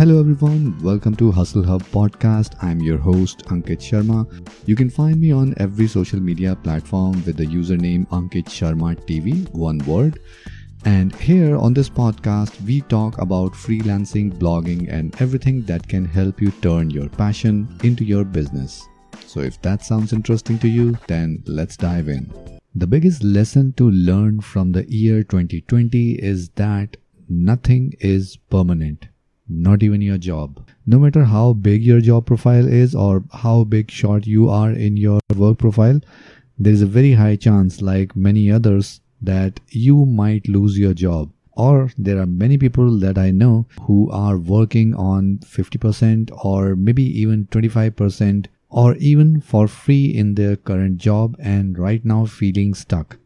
Hello everyone, welcome to Hustle Hub podcast. I'm your host Ankit Sharma. You can find me on every social media platform with the username Ankit Sharma TV, one word. And here on this podcast, we talk about freelancing, blogging, and everything that can help you turn your passion into your business. So if that sounds interesting to you, then let's dive in. The biggest lesson to learn from the year 2020 is that nothing is permanent, not even your job. No matter how big your job profile is or how big short you are in your work profile, there is a very high chance, like many others, that you might lose your job. Or there are many people that I know who are working on 50% or maybe even 25% or even for free in their current job and right now feeling stuck.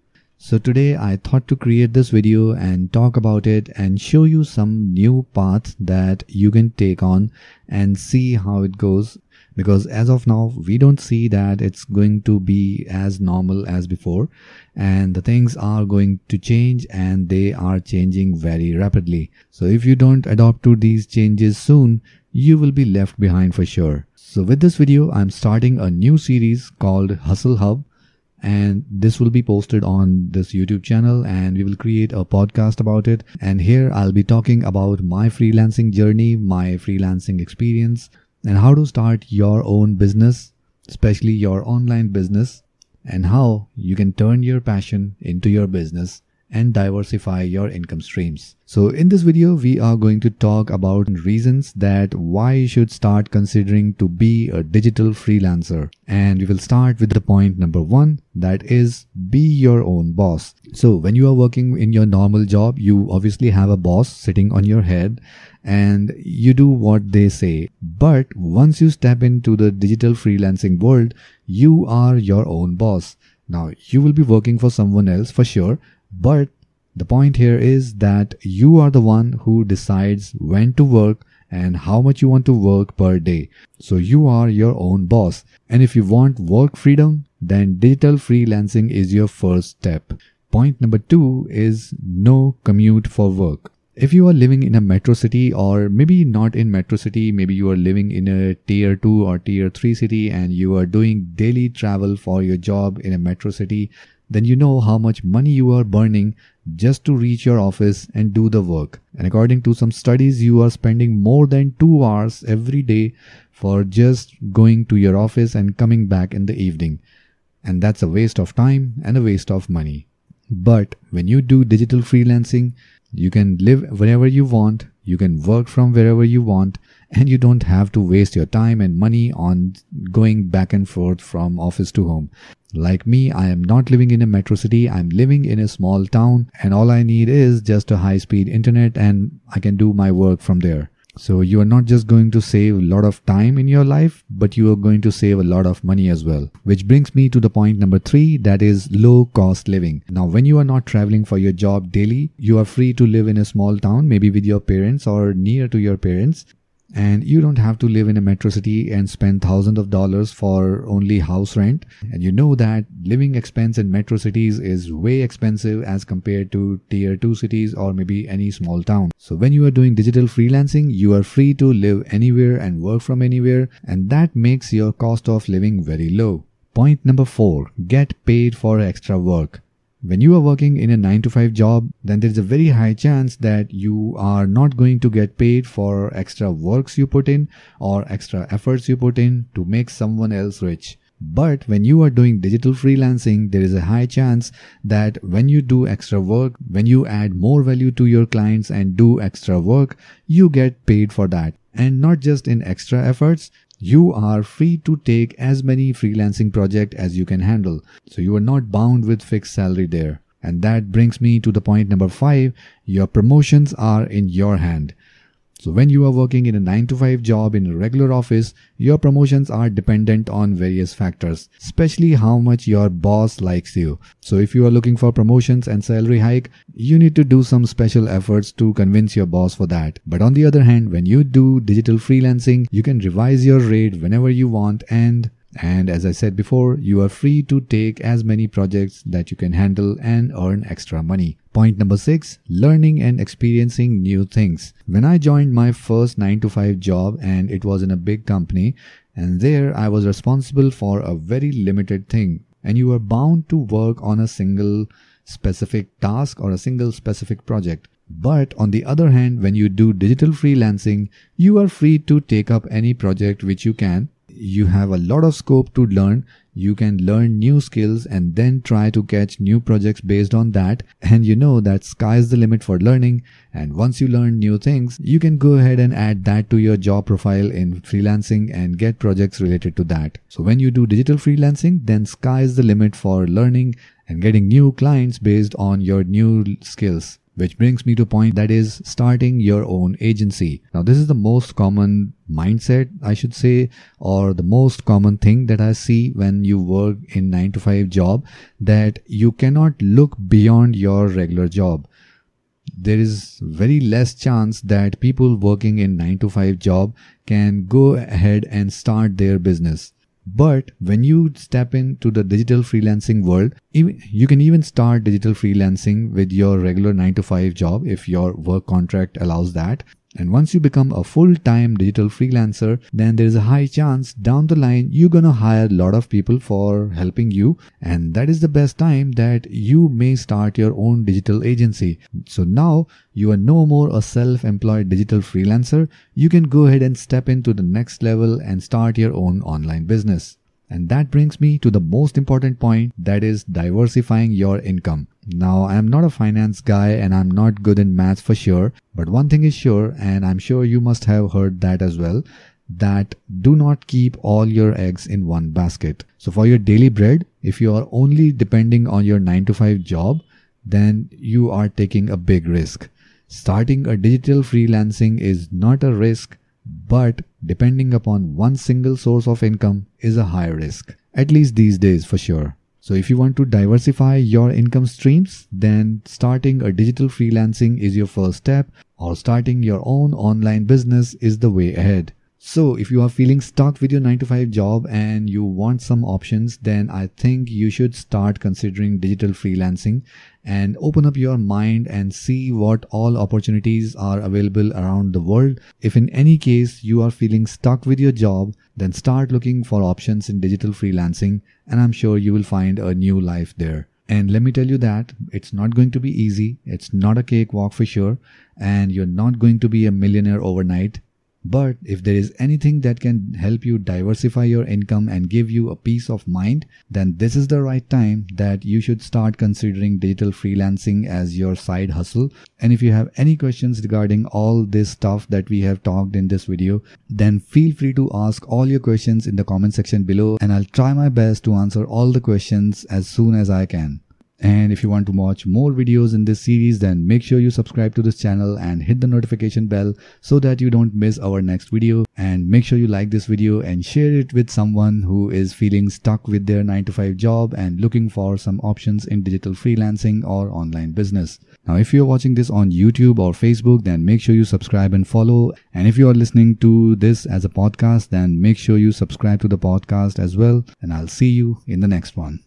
So today I thought to create this video and talk about it and show you some new paths that you can take on and see how it goes. Because as of now we don't see that it's going to be as normal as before. And the things are going to change and they are changing very rapidly. So if you don't adopt to these changes soon you will be left behind for sure. So with this video, I'm starting a new series called Hustle Hub and this will be posted on this YouTube channel and we will create a podcast about it. And here I'll be talking about my freelancing journey, my freelancing experience and how to start your own business, especially your online business and how you can turn your passion into your business and diversify your income streams. So in this video, we are going to talk about reasons that why you should start considering to be a digital freelancer. And we will start with the point number one, that is be your own boss. So when you are working in your normal job, you obviously have a boss sitting on your head and you do what they say. But once you step into the digital freelancing world, you are your own boss. Now you will be working for someone else for sure, but the point here is that you are the one who decides when to work and how much you want to work per day. So you are your own boss. And if you want work freedom, then digital freelancing is your first step. Point number two is no commute for work. If you are living in a metro city or maybe not in metro city, maybe you are living in a tier 2 or tier 3 city and you are doing daily travel for your job in a metro city, then you know how much money you are burning just to reach your office and do the work. And according to some studies, you are spending more than two hours every day for just going to your office and coming back in the evening. And that's a waste of time and a waste of money. But when you do digital freelancing, you can live wherever you want, you can work from wherever you want, and you don't have to waste your time and money on going back and forth from office to home. Like me, I am not living in a metro city. I'm living in a small town and all I need is just a high speed internet and I can do my work from there. So you are not just going to save a lot of time in your life, but you are going to save a lot of money as well. Which brings me to the point number three, that is low cost living. Now, when you are not traveling for your job daily, you are free to live in a small town, maybe with your parents or near to your parents and you don't have to live in a metro city and spend thousands of dollars for only house rent. And you know that living expense in metro cities is way expensive as compared to tier 2 cities or maybe any small town. So when you are doing digital freelancing you are free to live anywhere and work from anywhere. And that makes your cost of living very low. Point number 4 get paid for extra work when you are working in a 9 to 5 job, then there is a very high chance that you are not going to get paid for extra works you put in or extra efforts you put in to make someone else rich. But when you are doing digital freelancing, there is a high chance that when you do extra work, when you add more value to your clients and do extra work, you get paid for that. And not just in extra efforts, you are free to take as many freelancing projects as you can handle. So you are not bound with fixed salary there. And that brings me to the point number five. Your promotions are in your hand. So when you are working in a 9 to 5 job in a regular office, your promotions are dependent on various factors, especially how much your boss likes you. So if you are looking for promotions and salary hike, you need to do some special efforts to convince your boss for that. But on the other hand, when you do digital freelancing, you can revise your rate whenever you want and And as I said before, you are free to take as many projects that you can handle and earn extra money. Point number six, learning and experiencing new things. When I joined my first 9 to 5 job and it was in a big company and there I was responsible for a very limited thing and you are bound to work on a single specific task or a single specific project. But on the other hand, when you do digital freelancing, you are free to take up any project which you can you have a lot of scope to learn. You can learn new skills and then try to catch new projects based on that. And you know that sky is the limit for learning. And once you learn new things, you can go ahead and add that to your job profile in freelancing and get projects related to that. So when you do digital freelancing, then sky is the limit for learning and getting new clients based on your new skills. Which brings me to point that is starting your own agency. Now this is the most common mindset, I should say, or the most common thing that I see when you work in 9 to 5 job that you cannot look beyond your regular job. There is very less chance that people working in 9 to 5 job can go ahead and start their business. But when you step into the digital freelancing world, you can even start digital freelancing with your regular 9 to 5 job if your work contract allows that. And once you become a full-time digital freelancer, then there is a high chance down the line you're gonna hire a lot of people for helping you. And that is the best time that you may start your own digital agency. So now you are no more a self-employed digital freelancer. You can go ahead and step into the next level and start your own online business. And that brings me to the most important point that is diversifying your income. Now, I am not a finance guy and I'm not good in maths for sure, but one thing is sure, and I'm sure you must have heard that as well, that do not keep all your eggs in one basket. So for your daily bread, if you are only depending on your 9 to 5 job, then you are taking a big risk. Starting a digital freelancing is not a risk, but depending upon one single source of income is a high risk. At least these days for sure. So if you want to diversify your income streams, then starting a digital freelancing is your first step or starting your own online business is the way ahead. So if you are feeling stuck with your 9 to 5 job and you want some options, then I think you should start considering digital freelancing and open up your mind and see what all opportunities are available around the world. If in any case you are feeling stuck with your job, then start looking for options in digital freelancing and I'm sure you will find a new life there. And let me tell you that it's not going to be easy. It's not a cakewalk for sure. And you're not going to be a millionaire overnight. But if there is anything that can help you diversify your income and give you a peace of mind, then this is the right time that you should start considering digital freelancing as your side hustle. And if you have any questions regarding all this stuff that we have talked in this video, then feel free to ask all your questions in the comment section below and I'll try my best to answer all the questions as soon as I can. And if you want to watch more videos in this series, then make sure you subscribe to this channel and hit the notification bell so that you don't miss our next video. And make sure you like this video and share it with someone who is feeling stuck with their 9 to 5 job and looking for some options in digital freelancing or online business. Now, if you're watching this on YouTube or Facebook, then make sure you subscribe and follow. And if you are listening to this as a podcast, then make sure you subscribe to the podcast as well. And I'll see you in the next one.